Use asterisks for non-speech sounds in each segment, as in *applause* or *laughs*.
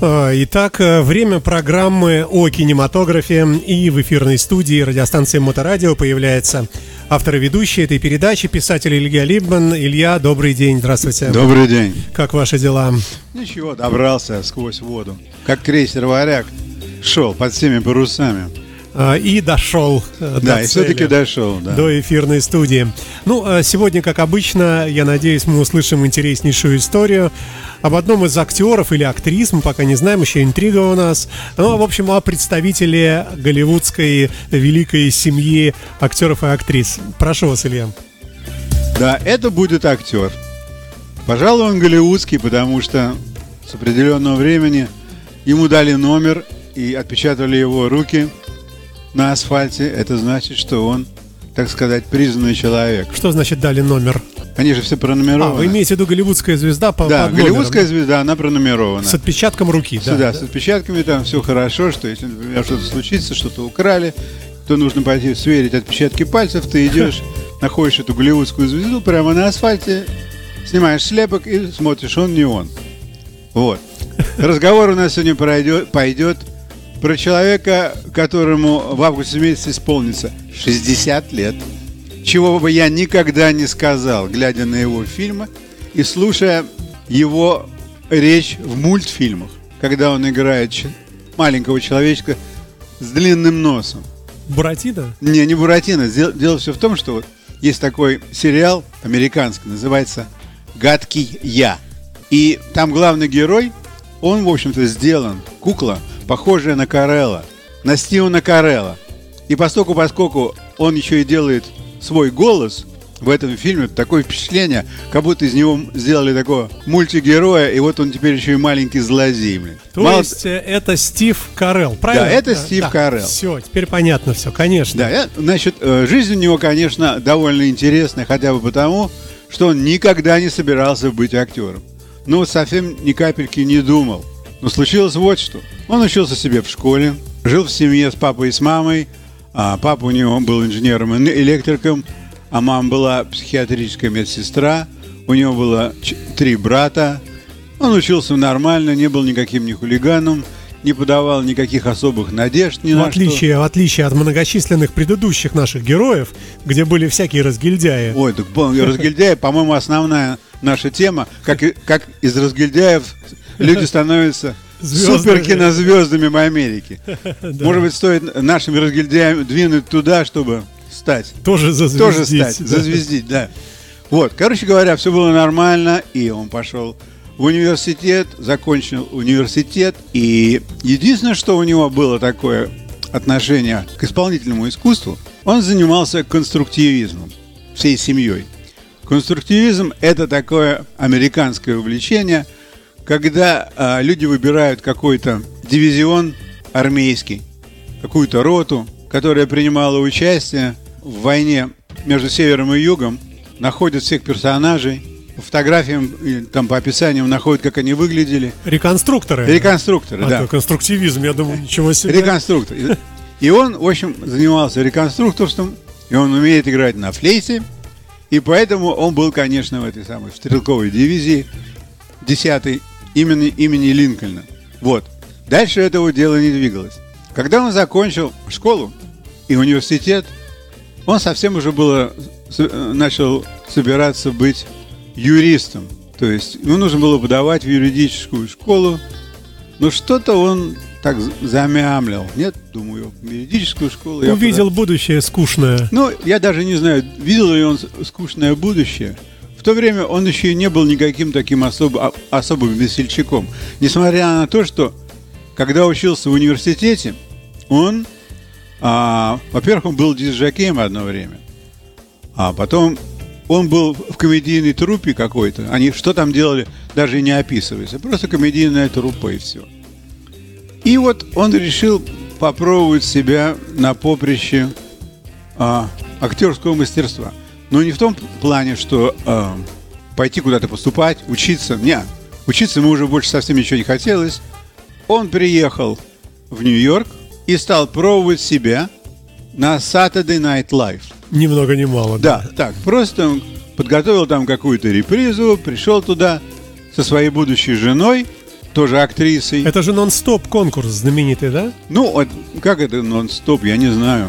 Итак, э, время программы о кинематографе и в эфирной студии радиостанции Моторадио появляется автор и ведущий этой передачи, писатель Илья Либман. Илья, добрый день, здравствуйте. Добрый день. Как ваши дела? Ничего, добрался сквозь воду. Как крейсер «Варяг» шел под всеми парусами. А, и дошел э, да, до и все-таки дошел, да. До эфирной студии. Ну, а сегодня, как обычно, я надеюсь, мы услышим интереснейшую историю об одном из актеров или актрис, мы пока не знаем, еще интрига у нас. Ну, в общем, о представителе голливудской великой семьи актеров и актрис. Прошу вас, Илья. Да, это будет актер. Пожалуй, он голливудский, потому что с определенного времени ему дали номер и отпечатали его руки на асфальте. Это значит, что он, так сказать, признанный человек. Что значит дали номер? Они же все пронумерованы. А, вы имеете в виду голливудская звезда по Да, голливудская номером. звезда, она пронумерована. С отпечатком руки, да? Да, с отпечатками там все хорошо, что если, например, что-то случится, что-то украли, то нужно пойти сверить отпечатки пальцев, ты идешь, *laughs* находишь эту голливудскую звезду прямо на асфальте, снимаешь слепок и смотришь, он не он. Вот. Разговор у нас сегодня пройдет, пойдет про человека, которому в августе месяце исполнится 60 лет чего бы я никогда не сказал, глядя на его фильмы и слушая его речь в мультфильмах, когда он играет маленького человечка с длинным носом. Буратино? Не, не Буратино. Дело, дело все в том, что вот есть такой сериал американский, называется «Гадкий я». И там главный герой, он, в общем-то, сделан, кукла, похожая на Карелла, на Стивена Карелла. И поскольку, поскольку он еще и делает свой голос в этом фильме такое впечатление, как будто из него сделали такого мультигероя, и вот он теперь еще и маленький злодей. Блин. То Мало... есть э, это Стив Карелл, правильно? Да, это да, Стив да, Карелл. Все, теперь понятно все, конечно. Да, э, значит, э, жизнь у него, конечно, довольно интересная, хотя бы потому, что он никогда не собирался быть актером. Ну, совсем ни капельки не думал. Но случилось вот что. Он учился себе в школе, жил в семье с папой и с мамой, а папа у него был инженером-электриком, а мама была психиатрическая медсестра. У него было три брата. Он учился нормально, не был никаким ни хулиганом, не подавал никаких особых надежд ни в на отличие, что. В отличие от многочисленных предыдущих наших героев, где были всякие разгильдяи. Ой, так разгильдяи, по-моему, основная наша тема, как, как из разгильдяев люди становятся Супер кинозвездами в Америке. *laughs* Может быть, стоит нашими разгильдяями двинуть туда, чтобы стать. Тоже зазвездить. Тоже стать, зазвездить, да. Вот, короче говоря, все было нормально, и он пошел в университет, закончил университет, и единственное, что у него было такое отношение к исполнительному искусству, он занимался конструктивизмом всей семьей. Конструктивизм – это такое американское увлечение – когда а, люди выбирают какой-то дивизион армейский, какую-то роту, которая принимала участие в войне между севером и югом, находят всех персонажей, по фотографиям, там по описаниям находят, как они выглядели. Реконструкторы. Реконструкторы, а, да. конструктивизм, я думаю, ничего себе. Реконструктор. И он, в общем, занимался реконструкторством, и он умеет играть на флейте, и поэтому он был, конечно, в этой самой стрелковой дивизии 10 имени, имени Линкольна. Вот. Дальше этого дела не двигалось. Когда он закончил школу и университет, он совсем уже было начал собираться быть юристом. То есть ему нужно было подавать в юридическую школу, но что-то он так замямлил. Нет, думаю, в юридическую школу. Увидел подав... будущее скучное. Ну, я даже не знаю, видел ли он скучное будущее то время он еще и не был никаким таким особо, а, особым весельчаком. Несмотря на то, что когда учился в университете, он, а, во-первых, он был дизжакеем одно время, а потом он был в комедийной труппе какой-то. Они что там делали, даже не описывается. Просто комедийная труппа и все. И вот он решил попробовать себя на поприще а, актерского мастерства – но не в том плане, что э, пойти куда-то поступать, учиться. Не, учиться ему уже больше совсем ничего не хотелось. Он приехал в Нью-Йорк и стал пробовать себя на Saturday Night Live. Ни много ни мало. Да, так, просто он подготовил там какую-то репризу, пришел туда со своей будущей женой, тоже актрисой. Это же нон-стоп конкурс знаменитый, да? Ну, как это нон-стоп, я не знаю.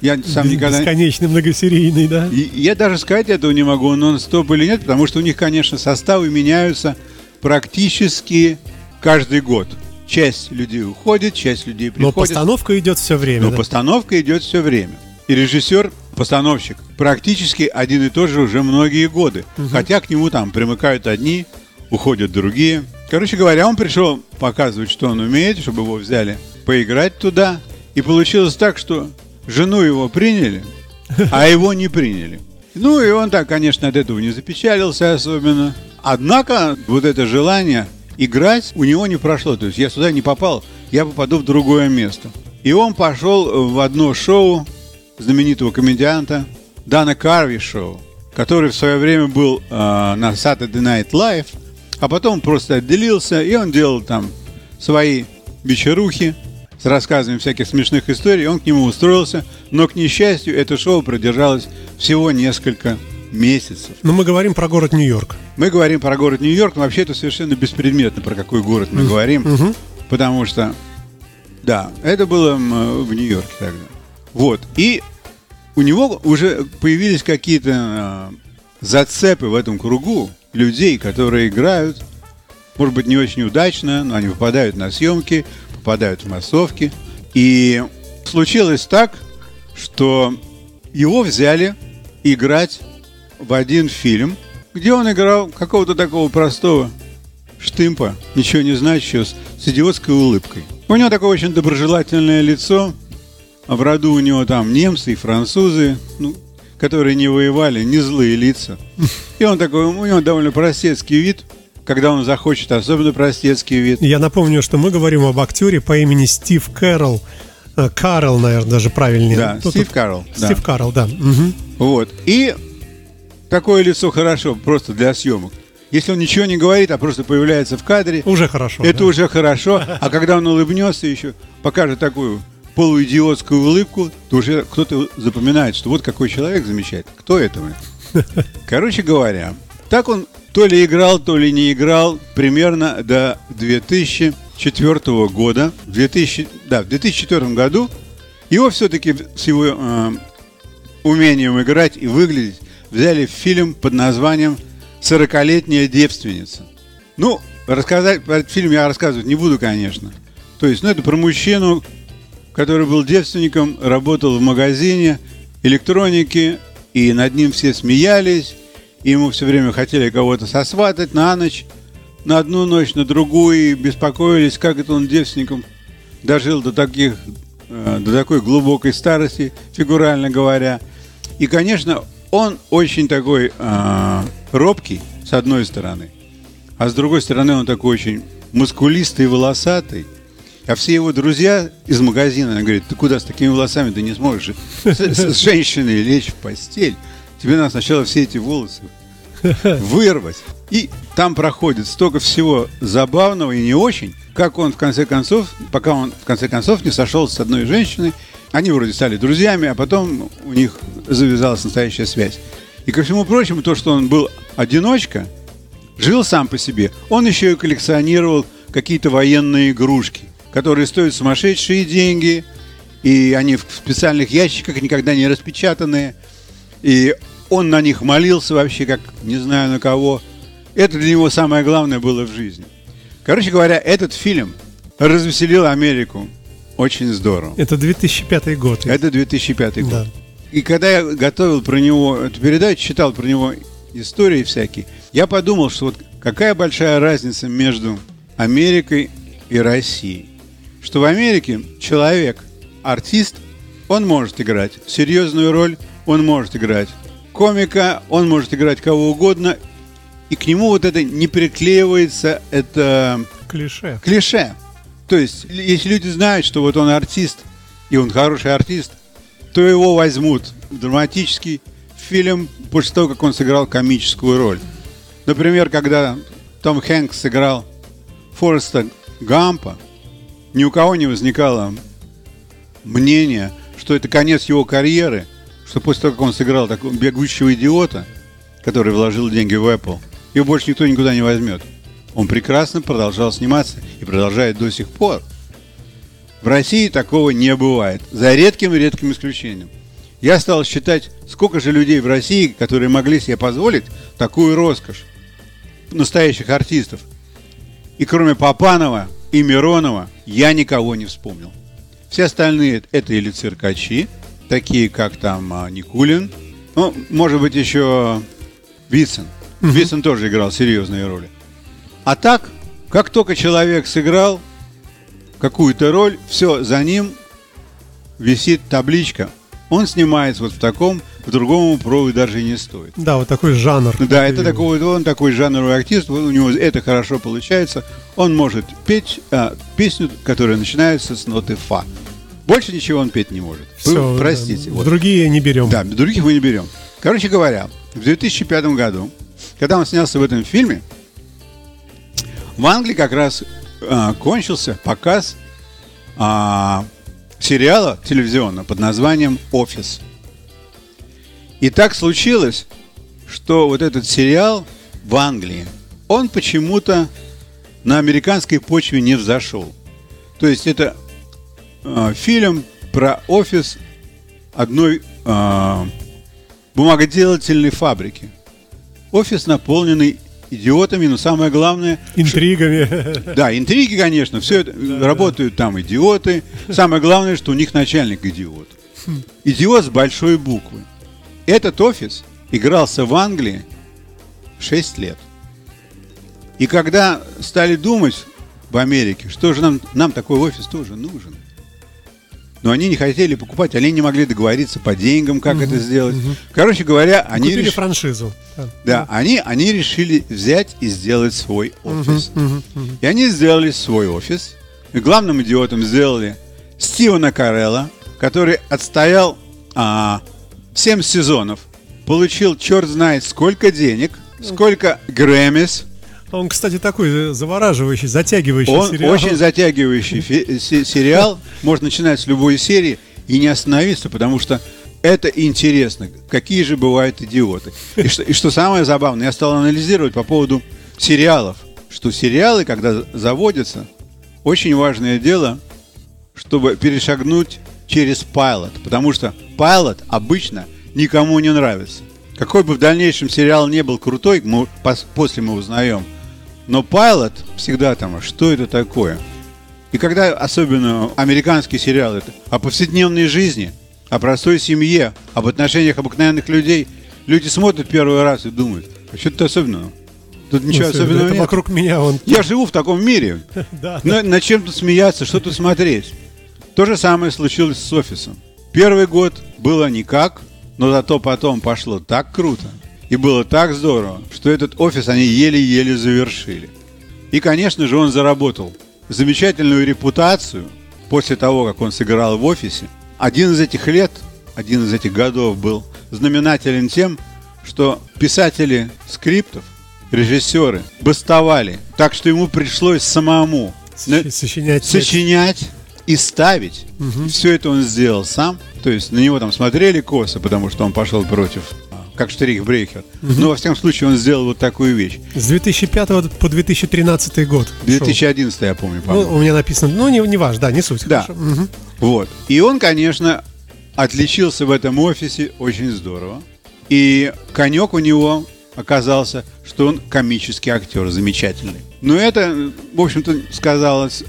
Я сам никогда... Бесконечный, многосерийный, да? И я даже сказать этого не могу, нон-стоп или нет, потому что у них, конечно, составы меняются практически каждый год. Часть людей уходит, часть людей Но приходит. постановка идет все время. Но да? постановка идет все время. И режиссер, постановщик, практически один и тот же уже многие годы. Хотя к нему там примыкают одни, уходят другие. Короче говоря, он пришел показывать, что он умеет, чтобы его взяли поиграть туда. И получилось так, что жену его приняли, *laughs* а его не приняли. Ну и он так, конечно, от этого не запечалился особенно. Однако вот это желание играть у него не прошло. То есть я сюда не попал, я попаду в другое место. И он пошел в одно шоу знаменитого комедианта Дана Карви шоу, который в свое время был э, на Saturday Night Live, а потом просто отделился, и он делал там свои вечерухи с рассказами всяких смешных историй. Он к нему устроился, но, к несчастью, это шоу продержалось всего несколько месяцев. Но мы говорим про город Нью-Йорк. Мы говорим про город Нью-Йорк, но вообще это совершенно беспредметно, про какой город мы говорим, потому что, да, это было в Нью-Йорке тогда. Вот, и у него уже появились какие-то э, зацепы в этом кругу людей, которые играют, может быть, не очень удачно, но они попадают на съемки, попадают в массовки. И случилось так, что его взяли играть в один фильм, где он играл какого-то такого простого штымпа, ничего не значащего, с, идиотской улыбкой. У него такое очень доброжелательное лицо, а в роду у него там немцы и французы, ну, которые не воевали, не злые лица. *laughs* И он такой, у него довольно простецкий вид, когда он захочет, особенно простецкий вид. Я напомню, что мы говорим об актере по имени Стив Кэрролл. Э, Карл, наверное, даже правильнее. Да, Ну, Стив тут- Карл. да. Стив Карл, да. Мгм. Вот. И такое лицо хорошо просто для съемок. Если он ничего не говорит, а просто появляется в кадре, Уже хорошо. это да. уже хорошо. А когда он улыбнется еще, покажет такую полуидиотскую улыбку, то уже кто-то запоминает, что вот какой человек замечательный. Кто это? мы? *laughs* Короче говоря, так он то ли играл, то ли не играл примерно до 2004 года. В 2000, да, в 2004 году его все-таки с его э, умением играть и выглядеть взяли в фильм под названием «Сорокалетняя девственница». Ну, рассказать про этот фильм я рассказывать не буду, конечно. То есть, ну, это про мужчину, который был девственником, работал в магазине электроники, и над ним все смеялись, и ему все время хотели кого-то сосватать на ночь, на одну ночь, на другую, и беспокоились, как это он девственником дожил до таких, э, до такой глубокой старости, фигурально говоря. И, конечно, он очень такой э, робкий, с одной стороны, а с другой стороны он такой очень мускулистый волосатый. А все его друзья из магазина говорят, ты куда с такими волосами ты не сможешь же с, с- с женщиной лечь в постель. Тебе надо сначала все эти волосы *laughs* вырвать. И там проходит столько всего забавного и не очень, как он в конце концов, пока он в конце концов не сошел с одной женщиной, они вроде стали друзьями, а потом у них завязалась настоящая связь. И ко всему прочему, то, что он был одиночка, жил сам по себе, он еще и коллекционировал какие-то военные игрушки, которые стоят сумасшедшие деньги, и они в специальных ящиках никогда не распечатанные. И он на них молился вообще, как не знаю на кого. Это для него самое главное было в жизни. Короче говоря, этот фильм развеселил Америку очень здорово. Это 2005 год. Это 2005 год. Да. И когда я готовил про него эту передачу, читал про него истории всякие, я подумал, что вот какая большая разница между Америкой и Россией. Что в Америке человек, артист, он может играть серьезную роль, он может играть комика, он может играть кого угодно, и к нему вот это не приклеивается, это Клише. клише. То есть, если люди знают, что вот он артист, и он хороший артист, то его возьмут в драматический фильм после того, как он сыграл комическую роль. Например, когда Том Хэнкс сыграл Фореста Гампа, ни у кого не возникало мнения, что это конец его карьеры, что после того, как он сыграл такого бегущего идиота, который вложил деньги в Apple, его больше никто никуда не возьмет. Он прекрасно продолжал сниматься и продолжает до сих пор. В России такого не бывает, за редким-редким исключением. Я стал считать, сколько же людей в России, которые могли себе позволить такую роскошь, настоящих артистов. И кроме Папанова и Миронова я никого не вспомнил. Все остальные это или циркачи, такие как там а, Никулин, ну, может быть, еще Вицин. Угу. Вицин тоже играл серьезные роли. А так, как только человек сыграл какую-то роль, все, за ним висит табличка. Он снимается вот в таком, в другом пробовать даже и не стоит. Да, вот такой жанр. Да, это такой, он такой жанровый артист, у него это хорошо получается. Он может петь а, песню, которая начинается с ноты фа. Больше ничего он петь не может. Все, Вы простите. Вот. Другие не берем. Да, других мы не берем. Короче говоря, в 2005 году, когда он снялся в этом фильме, в Англии как раз а, кончился показ а, сериала телевизионного под названием «Офис». И так случилось, что вот этот сериал в Англии, он почему-то на американской почве не взошел. То есть это э, фильм про офис одной э, бумагоделательной фабрики. Офис наполненный идиотами, но самое главное... Интригами. Что, да, интриги, конечно, все это, да, работают да. там идиоты. Самое главное, что у них начальник идиот. Идиот с большой буквы. Этот офис игрался в Англии 6 лет. И когда стали думать в Америке, что же нам, нам такой офис тоже нужен, но они не хотели покупать, они не могли договориться по деньгам, как угу, это сделать. Угу. Короче говоря, они купили реш... франшизу. Да, да они, они решили взять и сделать свой офис. Угу, угу, угу. И они сделали свой офис. И главным идиотом сделали Стивена Карелла, который отстоял а, 7 сезонов, получил черт знает сколько денег, сколько Грэммис, он, кстати, такой завораживающий, затягивающий Он сериал. очень затягивающий сериал. Можно начинать с любой серии и не остановиться, потому что это интересно. Какие же бывают идиоты. И что, и что самое забавное, я стал анализировать по поводу сериалов, что сериалы, когда заводятся, очень важное дело, чтобы перешагнуть через пайлот, потому что пайлот обычно никому не нравится. Какой бы в дальнейшем сериал не был крутой, мы, после мы узнаем – но пайлот всегда там, что это такое? И когда особенно американские сериалы это о повседневной жизни, о простой семье, об отношениях обыкновенных людей, люди смотрят первый раз и думают, а что-то особенного. Тут ничего ну, особенного это нет. вокруг меня он... Я живу в таком мире. *laughs* да, на, на чем тут смеяться, что тут смотреть. То же самое случилось с офисом. Первый год было никак, но зато потом пошло так круто. И было так здорово, что этот офис они еле-еле завершили. И, конечно же, он заработал замечательную репутацию после того, как он сыграл в офисе. Один из этих лет, один из этих годов был знаменателен тем, что писатели скриптов, режиссеры бастовали, так что ему пришлось самому сочинять, сочинять и ставить. Угу. Все это он сделал сам. То есть на него там смотрели косо, потому что он пошел против как штрихбрейхер. Угу. Но, во всяком случае, он сделал вот такую вещь. С 2005 по 2013 год. 2011, шел. я помню, по Ну, у меня написано, ну, не, не важно, да, не суть. Да. Угу. Вот. И он, конечно, отличился в этом офисе очень здорово. И конек у него оказался, что он комический актер, замечательный. Но это, в общем-то, сказалось,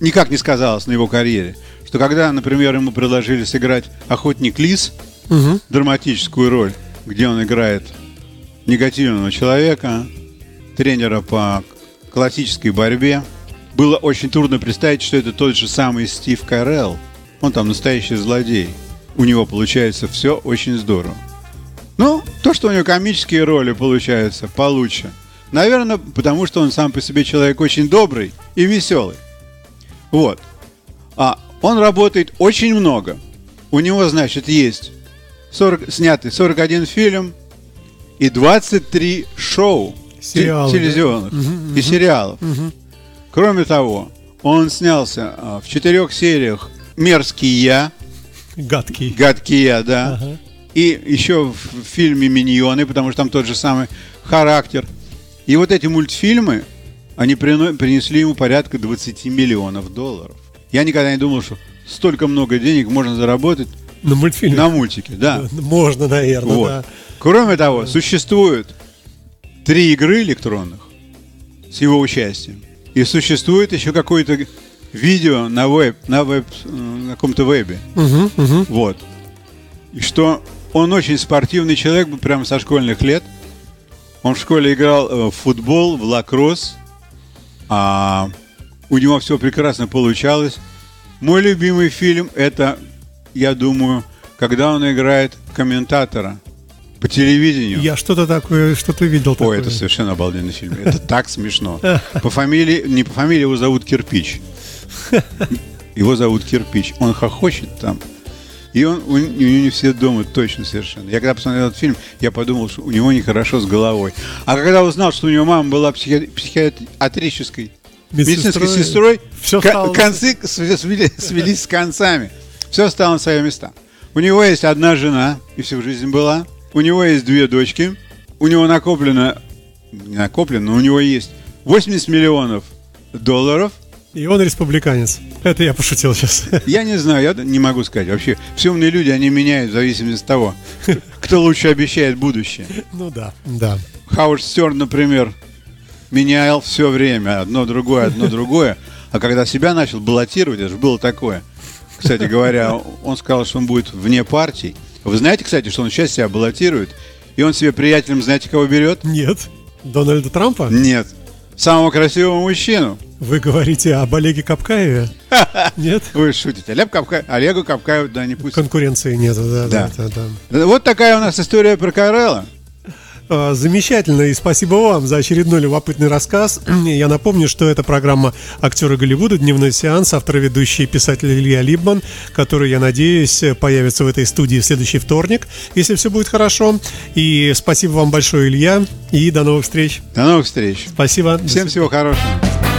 никак не сказалось на его карьере. Что когда, например, ему предложили сыграть охотник Лис, угу. драматическую роль, где он играет негативного человека, тренера по классической борьбе. Было очень трудно представить, что это тот же самый Стив Карелл. Он там настоящий злодей. У него получается все очень здорово. Ну, то, что у него комические роли получаются получше. Наверное, потому что он сам по себе человек очень добрый и веселый. Вот. А он работает очень много. У него, значит, есть 40, снятый 41 фильм и 23 шоу. Сериалы, да? телевизионных и сериалов. Кроме того, он снялся а, в четырех сериях «Мерзкий я», Гадкий. «Гадкий я», да, Ага. и еще в фильме «Миньоны», потому что там тот же самый характер. И вот эти мультфильмы, они принесли ему порядка 20 миллионов долларов. Я никогда не думал, что столько много денег можно заработать На мультфильме. на мультике, да. Можно, наверное, Вот. да. Кроме того, существует три игры электронных с его участием. И существует еще какое-то видео на веб, на веб, на каком-то вебе. Мгм, мгм. Вот. И что он очень спортивный человек, прямо со школьных лет. Он в школе играл э, в футбол, в лакросс. А у него все прекрасно получалось. Мой любимый фильм это, я думаю, когда он играет комментатора по телевидению. Я что-то такое, что-то видел Ой, такое. это совершенно обалденный фильм. Это так смешно. По фамилии, не по фамилии, его зовут Кирпич. Его зовут Кирпич. Он хохочет там. И он, у, у него не все дома точно совершенно. Я когда посмотрел этот фильм, я подумал, что у него нехорошо с головой. А когда узнал, что у него мама была психи- психиатрической медицинской сестрой, ко- стало- концы свели- свелись с концами. Все стало на свои места. У него есть одна жена, и всю жизнь была. У него есть две дочки. У него накоплено, не накоплено, но у него есть 80 миллионов долларов. И он республиканец. Это я пошутил сейчас. Я не знаю, я не могу сказать. Вообще, все умные люди, они меняют в зависимости от того, *laughs* кто лучше обещает будущее. Ну да, да. Хауард Стерн, например, менял все время. Одно другое, одно другое. А когда себя начал баллотировать, это же было такое. Кстати говоря, он сказал, что он будет вне партий. Вы знаете, кстати, что он сейчас себя баллотирует? И он себе приятелем, знаете, кого берет? Нет. Дональда Трампа? Нет. Самого красивого мужчину. Вы говорите об Олеге Капкаеве? *laughs* Нет? Вы шутите. Олег Капка... Олегу Капкаеву, да, не пусть. Конкуренции нет, да, да, Да. да, да. Вот такая у нас история про Карелла. А, Замечательно, и спасибо вам за очередной любопытный рассказ. Я напомню, что это программа «Актеры Голливуда. Дневной сеанс», автор ведущий писатель Илья Либман, который, я надеюсь, появится в этой студии в следующий вторник, если все будет хорошо. И спасибо вам большое, Илья, и до новых встреч. До новых встреч. Спасибо. Всем всего хорошего.